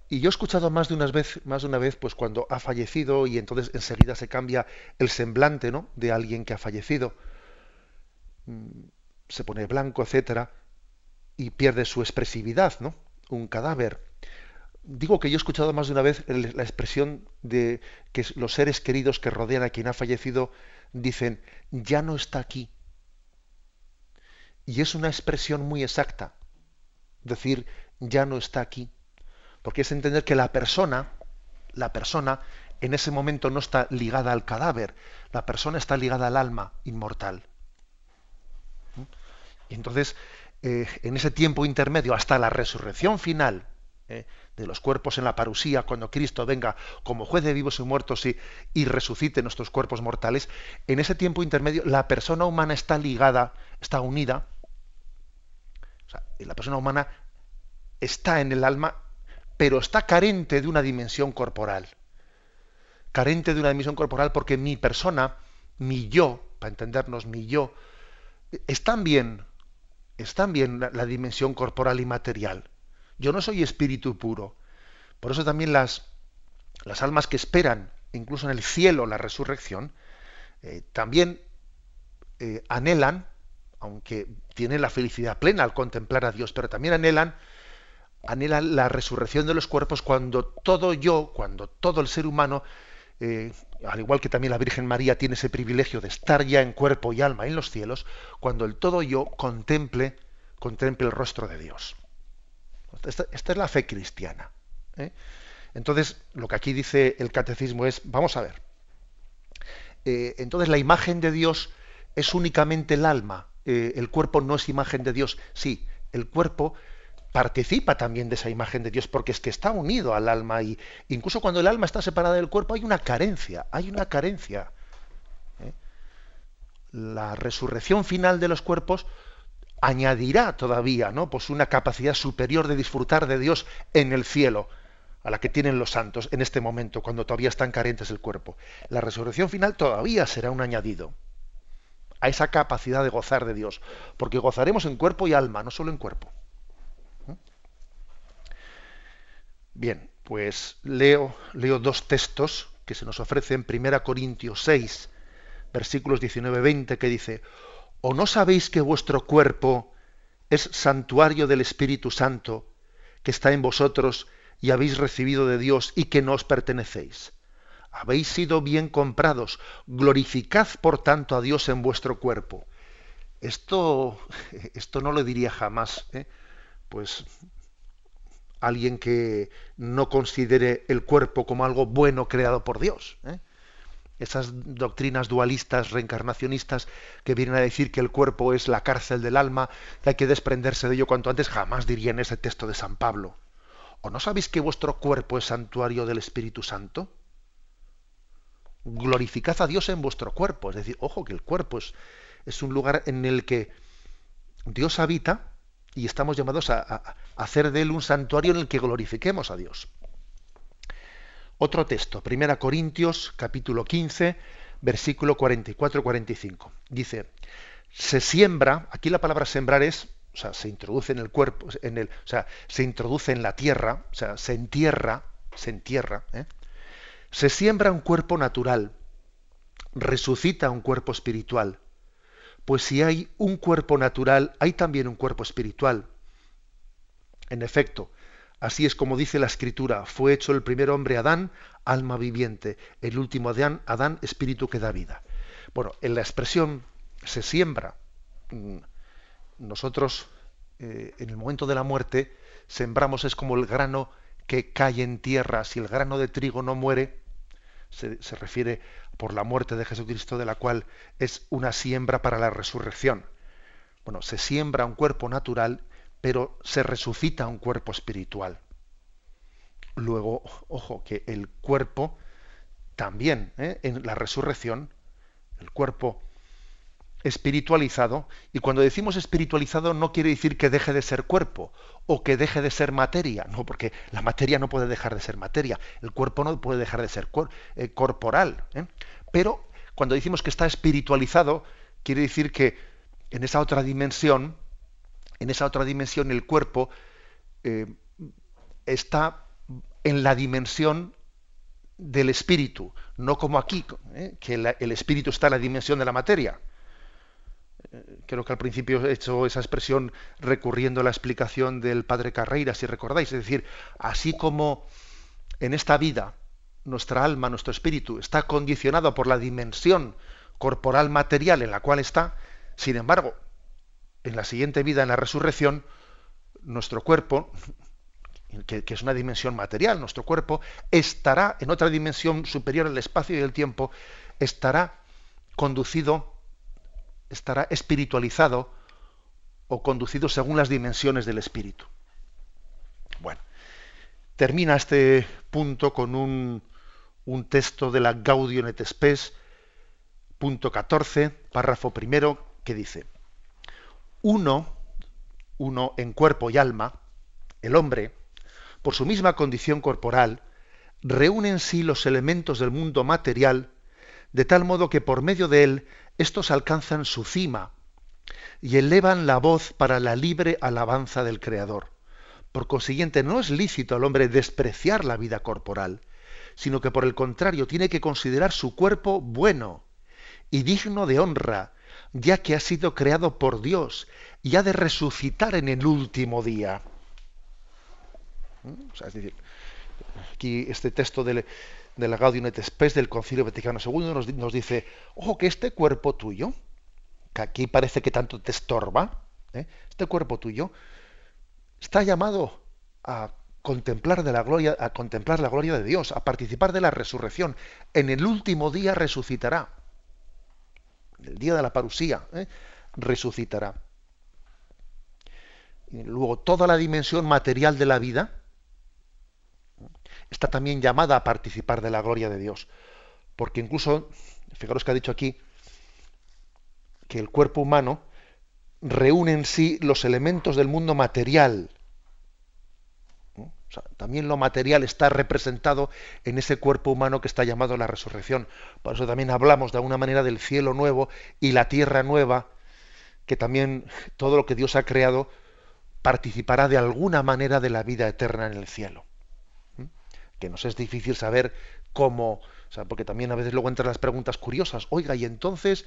Y yo he escuchado más de una vez, más de una vez, pues cuando ha fallecido y entonces enseguida se cambia el semblante, ¿no? De alguien que ha fallecido, mm, se pone blanco, etcétera, y pierde su expresividad, ¿no? Un cadáver. Digo que yo he escuchado más de una vez la expresión de que los seres queridos que rodean a quien ha fallecido dicen ya no está aquí. Y es una expresión muy exacta. Decir, ya no está aquí. Porque es entender que la persona, la persona, en ese momento no está ligada al cadáver, la persona está ligada al alma inmortal. Y entonces, eh, en ese tiempo intermedio, hasta la resurrección final eh, de los cuerpos en la parusía, cuando Cristo venga como juez de vivos y muertos y resucite nuestros cuerpos mortales, en ese tiempo intermedio la persona humana está ligada, está unida la persona humana está en el alma, pero está carente de una dimensión corporal. Carente de una dimensión corporal porque mi persona, mi yo, para entendernos, mi yo, están bien, están bien la, la dimensión corporal y material. Yo no soy espíritu puro. Por eso también las, las almas que esperan, incluso en el cielo, la resurrección, eh, también eh, anhelan aunque tienen la felicidad plena al contemplar a Dios, pero también anhelan, anhelan la resurrección de los cuerpos cuando todo yo, cuando todo el ser humano, eh, al igual que también la Virgen María tiene ese privilegio de estar ya en cuerpo y alma en los cielos, cuando el todo yo contemple, contemple el rostro de Dios. Esta, es la fe cristiana. ¿eh? Entonces, lo que aquí dice el catecismo es, vamos a ver, eh, entonces la imagen de Dios es únicamente el alma, eh, el cuerpo no es imagen de Dios. Sí, el cuerpo participa también de esa imagen de Dios porque es que está unido al alma y incluso cuando el alma está separada del cuerpo hay una carencia, hay una carencia. ¿eh? La resurrección final de los cuerpos añadirá todavía, ¿no? Pues una capacidad superior de disfrutar de Dios en el cielo a la que tienen los santos en este momento, cuando todavía están carentes del cuerpo. La resurrección final todavía será un añadido a esa capacidad de gozar de Dios, porque gozaremos en cuerpo y alma, no solo en cuerpo. Bien, pues leo, leo dos textos que se nos ofrecen, 1 Corintios 6, versículos 19-20, que dice, ¿o no sabéis que vuestro cuerpo es santuario del Espíritu Santo, que está en vosotros y habéis recibido de Dios y que no os pertenecéis? Habéis sido bien comprados, glorificad por tanto a Dios en vuestro cuerpo. Esto, esto no lo diría jamás, ¿eh? pues alguien que no considere el cuerpo como algo bueno creado por Dios. ¿eh? Esas doctrinas dualistas, reencarnacionistas, que vienen a decir que el cuerpo es la cárcel del alma, hay que desprenderse de ello cuanto antes, jamás dirían ese texto de San Pablo. ¿O no sabéis que vuestro cuerpo es santuario del Espíritu Santo? Glorificad a Dios en vuestro cuerpo. Es decir, ojo que el cuerpo es, un lugar en el que Dios habita y estamos llamados a, hacer de él un santuario en el que glorifiquemos a Dios. Otro texto, 1 Corintios capítulo 15, versículo 44-45. Dice, se siembra, aquí la palabra sembrar es, o sea, se introduce en el cuerpo, en el, o sea, se introduce en la tierra, o sea, se entierra, se entierra, ¿eh? Se siembra un cuerpo natural, resucita un cuerpo espiritual. Pues si hay un cuerpo natural, hay también un cuerpo espiritual. En efecto, así es como dice la Escritura, fue hecho el primer hombre Adán, alma viviente, el último Adán, Adán espíritu que da vida. Bueno, en la expresión se siembra, mm, nosotros eh, en el momento de la muerte sembramos es como el grano que cae en tierra, si el grano de trigo no muere, se, refiere por la muerte de Jesucristo, de la cual es una siembra para la resurrección. Bueno, se siembra un cuerpo natural, pero se resucita un cuerpo espiritual. Luego, ojo, que el cuerpo también, ¿eh? en la resurrección, el cuerpo espiritualizado, y cuando decimos espiritualizado no quiere decir que deje de ser cuerpo o que deje de ser materia, no, porque la materia no puede dejar de ser materia, el cuerpo no puede dejar de ser eh, corporal, ¿eh? pero cuando decimos que está espiritualizado, quiere decir que en esa otra dimensión, en esa otra dimensión el cuerpo eh, está en la dimensión del espíritu, no como aquí, que el espíritu está en la dimensión de la materia. Creo que al principio he hecho esa expresión recurriendo a la explicación del padre Carreira, si recordáis, es decir, así como en esta vida nuestra alma, nuestro espíritu está condicionado por la dimensión corporal material en la cual está, sin embargo, en la siguiente vida, en la resurrección, nuestro cuerpo, que, es una dimensión material, nuestro cuerpo, estará en otra dimensión superior al espacio y el tiempo, estará conducido, estará espiritualizado o conducido según las dimensiones del espíritu. Bueno, termina este punto con un, un texto de la Gaudium et Spes, punto 14, párrafo primero, que dice, uno, uno en cuerpo y alma, el hombre, por su misma condición corporal, reúne en sí los elementos del mundo material, de tal modo que por medio de él estos alcanzan su cima y elevan la voz para la libre alabanza del Creador. Por consiguiente, no es lícito al hombre despreciar la vida corporal, sino que por el contrario tiene que considerar su cuerpo bueno y digno de honra, ya que ha sido creado por Dios y ha de resucitar en el último día. ¿Mm? es decir, aquí este texto de, la Gaudium Spes del Concilio Vaticano II nos, dice, ojo, que este cuerpo tuyo, que aquí parece que tanto te estorba, ¿eh? este cuerpo tuyo, está llamado a contemplar de la gloria, a contemplar la gloria de Dios, a participar de la resurrección. En el último día resucitará. El día de la parusía, ¿eh? resucitará. Y luego toda la dimensión material de la vida, está también llamada a participar de la gloria de Dios. Porque incluso, fijaros que ha dicho aquí, que el cuerpo humano reúne en sí los elementos del mundo material. también lo material está representado en ese cuerpo humano que está llamado a la resurrección. Por eso también hablamos de alguna manera del cielo nuevo y la tierra nueva, que también todo lo que Dios ha creado participará de alguna manera de la vida eterna en el cielo que nos es difícil saber cómo, porque también a veces luego entran las preguntas curiosas, oiga, y entonces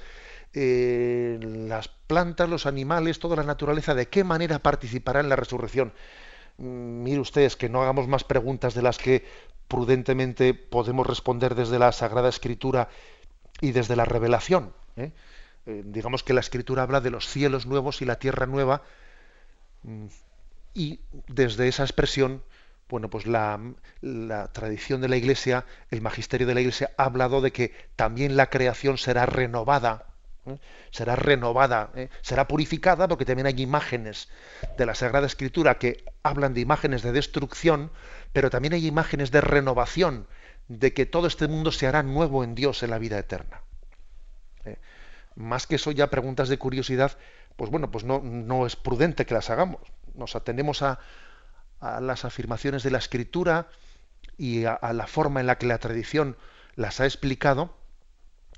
eh, las plantas, los animales, toda la naturaleza, ¿de qué manera participará en la resurrección? Mm, mire ustedes que no hagamos más preguntas de las que prudentemente podemos responder desde la Sagrada Escritura y desde la revelación. ¿eh? Eh, digamos que la Escritura habla de los cielos nuevos y la tierra nueva, mm, y desde esa expresión bueno, pues la, tradición de la Iglesia, el magisterio de la Iglesia ha hablado de que también la creación será renovada, ¿eh? será renovada, ¿eh? será purificada, porque también hay imágenes de la Sagrada Escritura que hablan de imágenes de destrucción, pero también hay imágenes de renovación, de que todo este mundo se hará nuevo en Dios en la vida eterna. ¿eh? Más que eso, ya preguntas de curiosidad, pues bueno, pues no, no es prudente que las hagamos. Nos atendemos a, a las afirmaciones de la escritura y a, la forma en la que la tradición las ha explicado,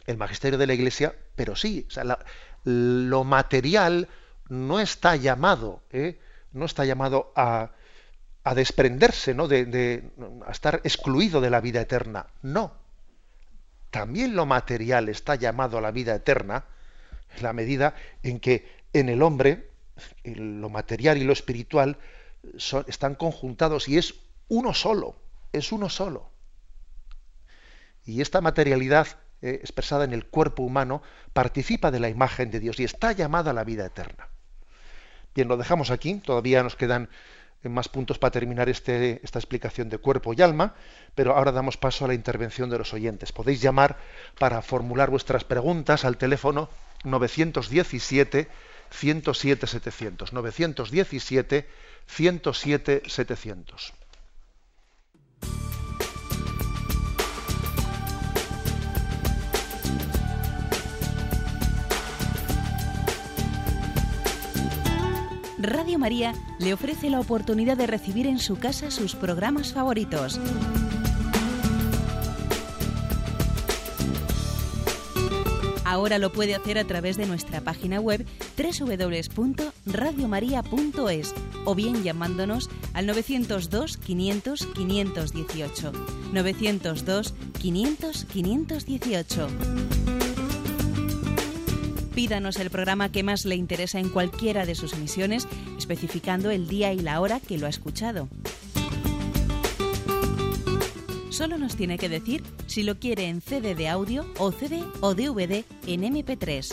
el magisterio de la Iglesia, pero sí, lo material no está llamado, ¿eh? no está llamado a, a desprenderse, ¿no? De, a estar excluido de la vida eterna. No. También lo material está llamado a la vida eterna en la medida en que en el hombre lo material y lo espiritual están conjuntados y es uno solo, es uno solo. Y esta materialidad eh, expresada en el cuerpo humano participa de la imagen de Dios y está llamada a la vida eterna. Bien, lo dejamos aquí, todavía nos quedan eh, más puntos para terminar este, esta explicación de cuerpo y alma, pero ahora damos paso a la intervención de los oyentes. Podéis llamar para formular vuestras preguntas al teléfono 917 107 700. 917 107 700. Radio María le ofrece la oportunidad de recibir en su casa sus programas favoritos. Ahora lo puede hacer a través de nuestra página web www.radiomaria.es o bien llamándonos al 902 500 518. 902 500 518. Pídanos el programa que más le interesa en cualquiera de sus emisiones, especificando el día y la hora que lo ha escuchado. Solo nos tiene que decir si lo quiere en CD de audio o CD o DVD en MP3.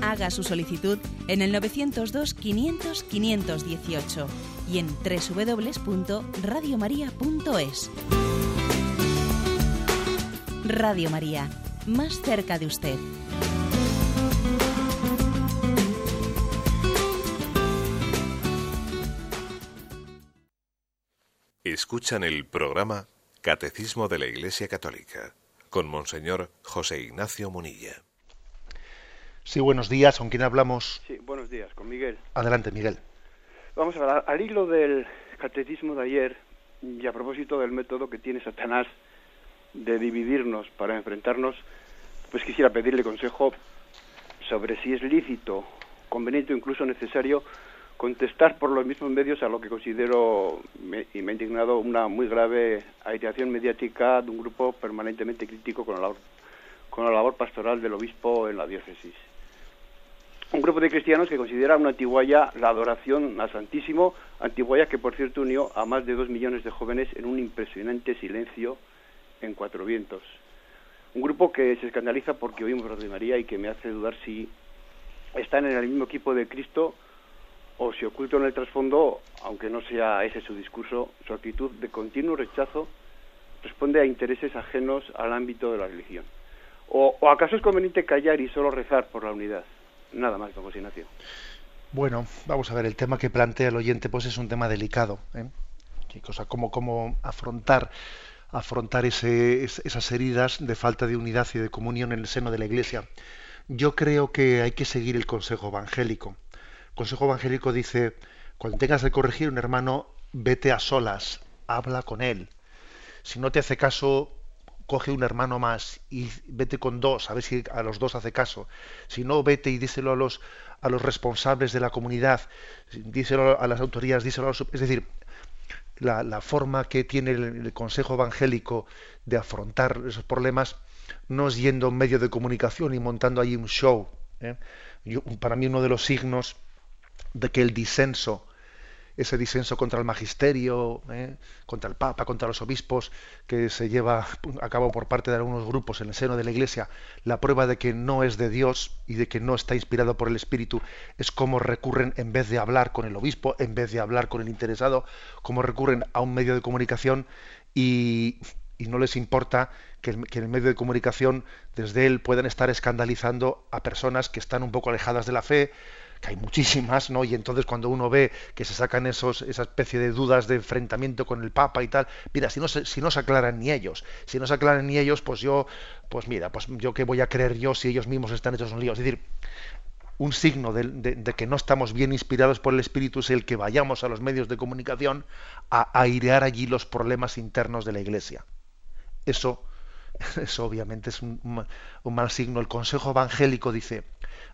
Haga su solicitud en el 902 500 518 y en www.radiomaria.es. Radio María, más cerca de usted. Escuchan el programa Catecismo de la Iglesia Católica con Monseñor José Ignacio Munilla. Sí, buenos días. ¿Con quién hablamos? Sí, buenos días, con Miguel. Adelante, Miguel. Vamos a hablar al hilo del catecismo de ayer y a propósito del método que tiene Satanás de dividirnos para enfrentarnos, pues quisiera pedirle consejo sobre si es lícito, conveniente o incluso necesario contestar por los mismos medios a lo que considero y me ha indignado una muy grave aireación mediática de un grupo permanentemente crítico con la labor, con la labor pastoral del obispo en la diócesis. Un grupo de cristianos que considera una antiguaya la adoración al Santísimo, antiguaya que por cierto unió a más de dos millones de jóvenes en un impresionante silencio en cuatro vientos. Un grupo que se escandaliza porque oímos Radio María y que me hace dudar si están en el mismo equipo de Cristo o si oculto en el trasfondo, aunque no sea ese su discurso, su actitud de continuo rechazo responde a intereses ajenos al ámbito de la religión. ¿O, acaso es conveniente callar y solo rezar por la unidad? Nada más, don José Ignacio. Bueno, vamos a ver, el tema que plantea el oyente pues es un tema delicado. ¿eh? Cosa, cómo, cómo afrontar afrontar ese, esas heridas de falta de unidad y de comunión en el seno de la Iglesia. Yo creo que hay que seguir el consejo evangélico consejo evangélico dice, cuando tengas que corregir un hermano, vete a solas, habla con él. Si no te hace caso, coge un hermano más y vete con dos, a ver si a los dos hace caso. Si no, vete y díselo a los, a los responsables de la comunidad, díselo a las autoridades, díselo a los... Es decir, la, forma que tiene el, Consejo Evangélico de afrontar esos problemas no es yendo a un medio de comunicación y montando ahí un show. ¿eh? para mí uno de los signos de que el disenso, ese disenso contra el magisterio, ¿eh? contra el Papa, contra los obispos, que se lleva a cabo por parte de algunos grupos en el seno de la Iglesia, la prueba de que no es de Dios y de que no está inspirado por el Espíritu, es cómo recurren, en vez de hablar con el obispo, en vez de hablar con el interesado, cómo recurren a un medio de comunicación y, no les importa que, que, en el medio de comunicación desde él puedan estar escandalizando a personas que están un poco alejadas de la fe, que hay muchísimas, ¿no? Y entonces cuando uno ve que se sacan esos, esa especie de dudas de enfrentamiento con el Papa y tal, mira, si no se, si no se aclaran ni ellos, si no se aclaran ni ellos, pues yo, pues mira, pues yo qué voy a creer yo si ellos mismos están hechos un lío. Es decir, un signo de, que no estamos bien inspirados por el Espíritu es el que vayamos a los medios de comunicación a airear allí los problemas internos de la Iglesia. Eso, eso obviamente es un, un mal signo. El Consejo Evangélico dice,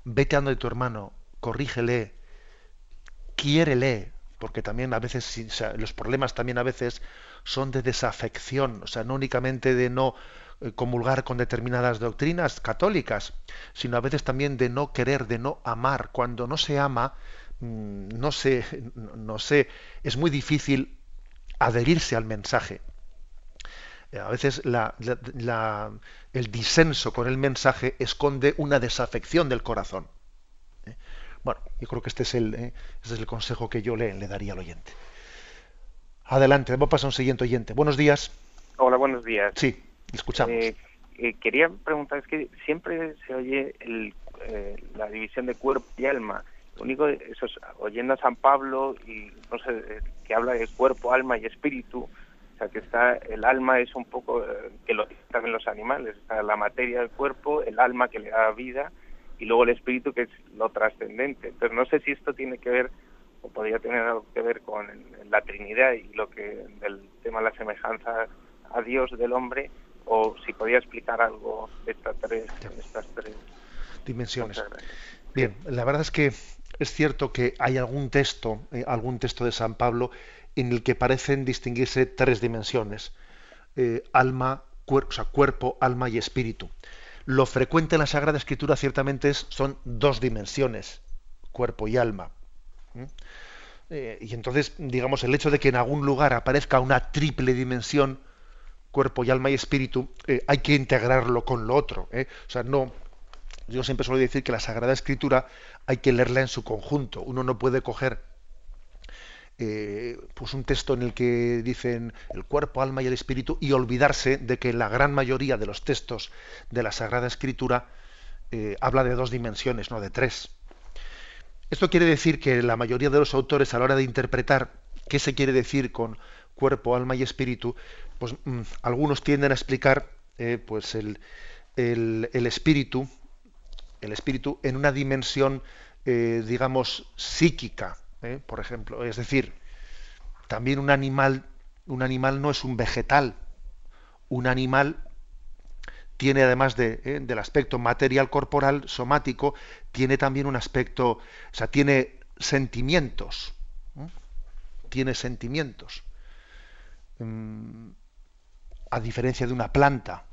vete a donde tu hermano, corrígele, quiérele, porque también a veces los problemas también a veces son de desafección, o sea, no únicamente de no eh, comulgar con determinadas doctrinas católicas, sino a veces también de no querer, de no amar. Cuando no se ama, mm, no sé, no sé, es muy difícil adherirse al mensaje. Eh, a veces el disenso con el mensaje esconde una desafección del corazón. Bueno, yo creo que este es el, eh, este es el consejo que yo le, le, daría al oyente. Adelante, vamos a pasar a un siguiente oyente. Buenos días. Hola, buenos días. Sí, escuchamos. Eh, eh, quería preguntar, es que siempre se oye el, la división de cuerpo y alma. Lo único, eso es, oyendo a San Pablo y no sé, que habla de cuerpo, alma y espíritu, o sea que está el alma es un poco que lo también los animales, está la materia del cuerpo, el alma que le da vida y luego el espíritu que es lo trascendente. Entonces no sé si esto tiene que ver o podría tener algo que ver con la Trinidad y lo que del tema de la semejanza a Dios del hombre o si podía explicar algo de estas tres, estas tres dimensiones. Bien, la verdad es que es cierto que hay algún texto, eh, algún texto de San Pablo en el que parecen distinguirse tres dimensiones: eh, alma, cuerpo, alma y espíritu. Lo frecuente en la Sagrada Escritura ciertamente es, son dos dimensiones, cuerpo y alma. Eh, y entonces, digamos, el hecho de que en algún lugar aparezca una triple dimensión, cuerpo y alma y espíritu, hay que integrarlo con lo otro. O sea, no, yo siempre suelo decir que la Sagrada Escritura hay que leerla en su conjunto. Uno no puede coger eh, pues un texto en el que dicen el cuerpo, alma y el espíritu y olvidarse de que la gran mayoría de los textos de la Sagrada Escritura eh, habla de dos dimensiones, no de tres. Esto quiere decir que la mayoría de los autores a la hora de interpretar qué se quiere decir con cuerpo, alma y espíritu, pues mm, algunos tienden a explicar eh, pues el, el, el espíritu el espíritu en una dimensión, digamos, psíquica, ¿eh? por ejemplo. Es decir, también un animal, un animal no es un vegetal. Un animal tiene, además de, ¿eh? del aspecto material corporal, somático, tiene también un aspecto, o sea, tiene sentimientos. Tiene sentimientos. Mm, a diferencia de una planta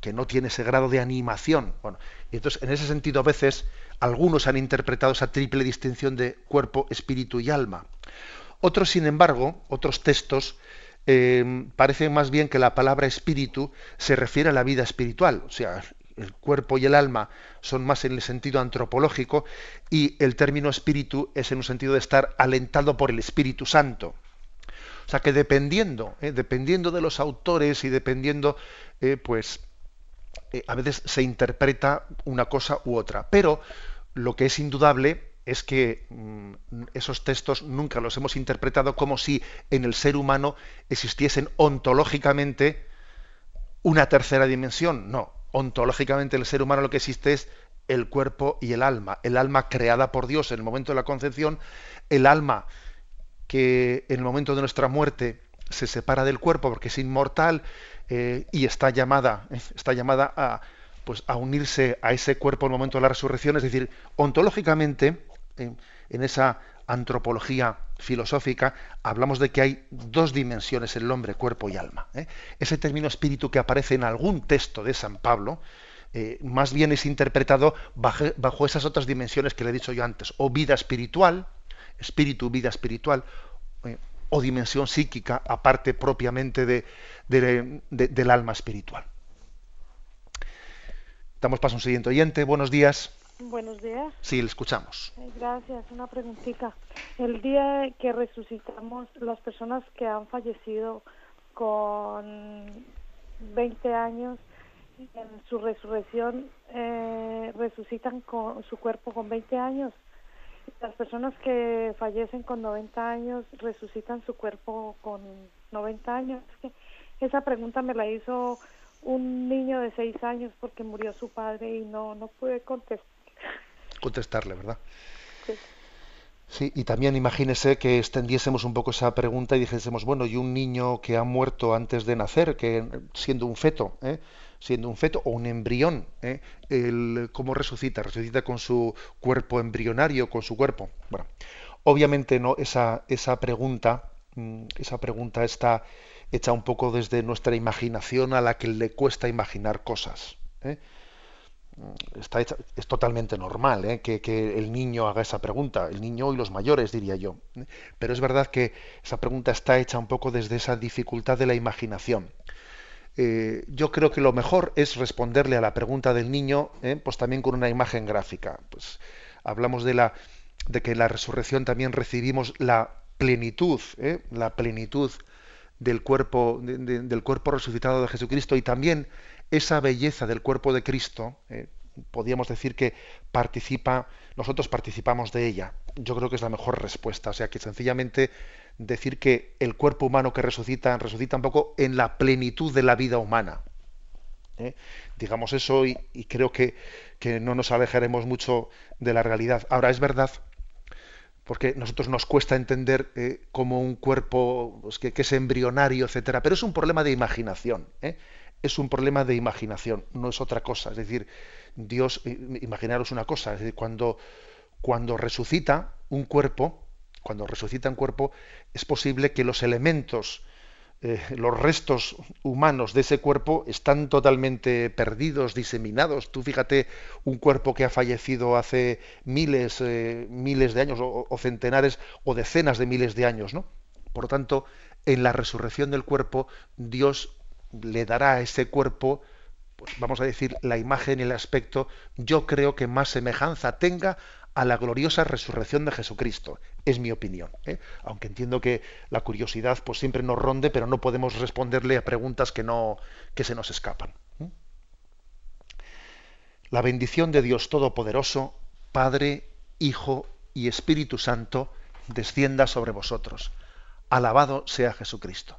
que no tiene ese grado de animación. Bueno, y entonces, en ese sentido, a veces algunos han interpretado esa triple distinción de cuerpo, espíritu y alma. Otros, sin embargo, otros textos eh, parecen más bien que la palabra espíritu se refiere a la vida espiritual, o sea, el cuerpo y el alma son más en el sentido antropológico y el término espíritu es en un sentido de estar alentado por el Espíritu Santo. O sea que dependiendo, eh, dependiendo de los autores y dependiendo, eh, pues eh, a veces se interpreta una cosa u otra. Pero lo que es indudable es que mm, esos textos nunca los hemos interpretado como si en el ser humano existiesen ontológicamente una tercera dimensión. No, ontológicamente en el ser humano lo que existe es el cuerpo y el alma. El alma creada por Dios en el momento de la concepción, el alma que en el momento de nuestra muerte se separa del cuerpo porque es inmortal eh, y está llamada, está llamada a, pues, a unirse a ese cuerpo en el momento de la resurrección, es decir, ontológicamente, en esa antropología filosófica, hablamos de que hay dos dimensiones en el hombre, cuerpo y alma. ¿eh? Ese término espíritu que aparece en algún texto de San Pablo, eh, más bien es interpretado bajo, esas otras dimensiones que le he dicho yo antes, o vida espiritual, espíritu, vida espiritual, eh, o dimensión psíquica, aparte propiamente de, del alma espiritual. Damos paso a un siguiente oyente. Buenos días. Buenos días. Sí, le escuchamos. Eh, gracias. Una preguntita. El día que resucitamos, las personas que han fallecido con 20 años, en su resurrección, eh, resucitan con su cuerpo con 20 años las personas que fallecen con 90 años resucitan su cuerpo con 90 años. esa pregunta me la hizo un niño de 6 años porque murió su padre y no, no pude contestar. Contestarle, ¿verdad? Sí. Sí, y también imagínese que extendiésemos un poco esa pregunta y dijésemos, bueno, y un niño que ha muerto antes de nacer, que siendo un feto, ¿eh? siendo un feto o un embrión, ¿eh? el, ¿cómo resucita? Resucita con su cuerpo embrionario, con su cuerpo. Bueno, obviamente no, esa, esa pregunta, mm, esa pregunta está hecha un poco desde nuestra imaginación a la que le cuesta imaginar cosas. ¿eh? Está hecha, es totalmente normal ¿eh? que, el niño haga esa pregunta, el niño y los mayores, diría yo. Pero es verdad que esa pregunta está hecha un poco desde esa dificultad de la imaginación. Eh, yo creo que lo mejor es responderle a la pregunta del niño, eh, pues también con una imagen gráfica. Pues hablamos de la de que en la resurrección también recibimos la plenitud, eh, la plenitud del cuerpo del cuerpo resucitado de Jesucristo y también esa belleza del cuerpo de Cristo. podríamos decir que participa, nosotros participamos de ella. Yo creo que es la mejor respuesta. O sea que sencillamente decir que el cuerpo humano que resucita, resucita un poco en la plenitud de la vida humana. ¿eh? Digamos eso y, creo que, no nos alejaremos mucho de la realidad. Ahora, es verdad, porque a nosotros nos cuesta entender eh, como un cuerpo pues, que, es embrionario, etcétera, pero es un problema de imaginación. ¿eh? es un problema de imaginación, no es otra cosa. Es decir, Dios, imaginaros una cosa, es decir, cuando, cuando resucita un cuerpo, cuando resucita un cuerpo, es posible que los elementos, eh, los restos humanos de ese cuerpo están totalmente perdidos, diseminados. Tú fíjate un cuerpo que ha fallecido hace miles, eh, miles de años, o, centenares o decenas de miles de años, ¿no? Por tanto, en la resurrección del cuerpo, Dios le dará a ese cuerpo, pues vamos a decir, la imagen y el aspecto, yo creo que más semejanza tenga a la gloriosa resurrección de Jesucristo. Es mi opinión. ¿eh? Aunque entiendo que la curiosidad pues siempre nos ronde, pero no podemos responderle a preguntas que no que se nos escapan. ¿eh? La bendición de Dios Todopoderoso, Padre, Hijo y Espíritu Santo, descienda sobre vosotros. Alabado sea Jesucristo.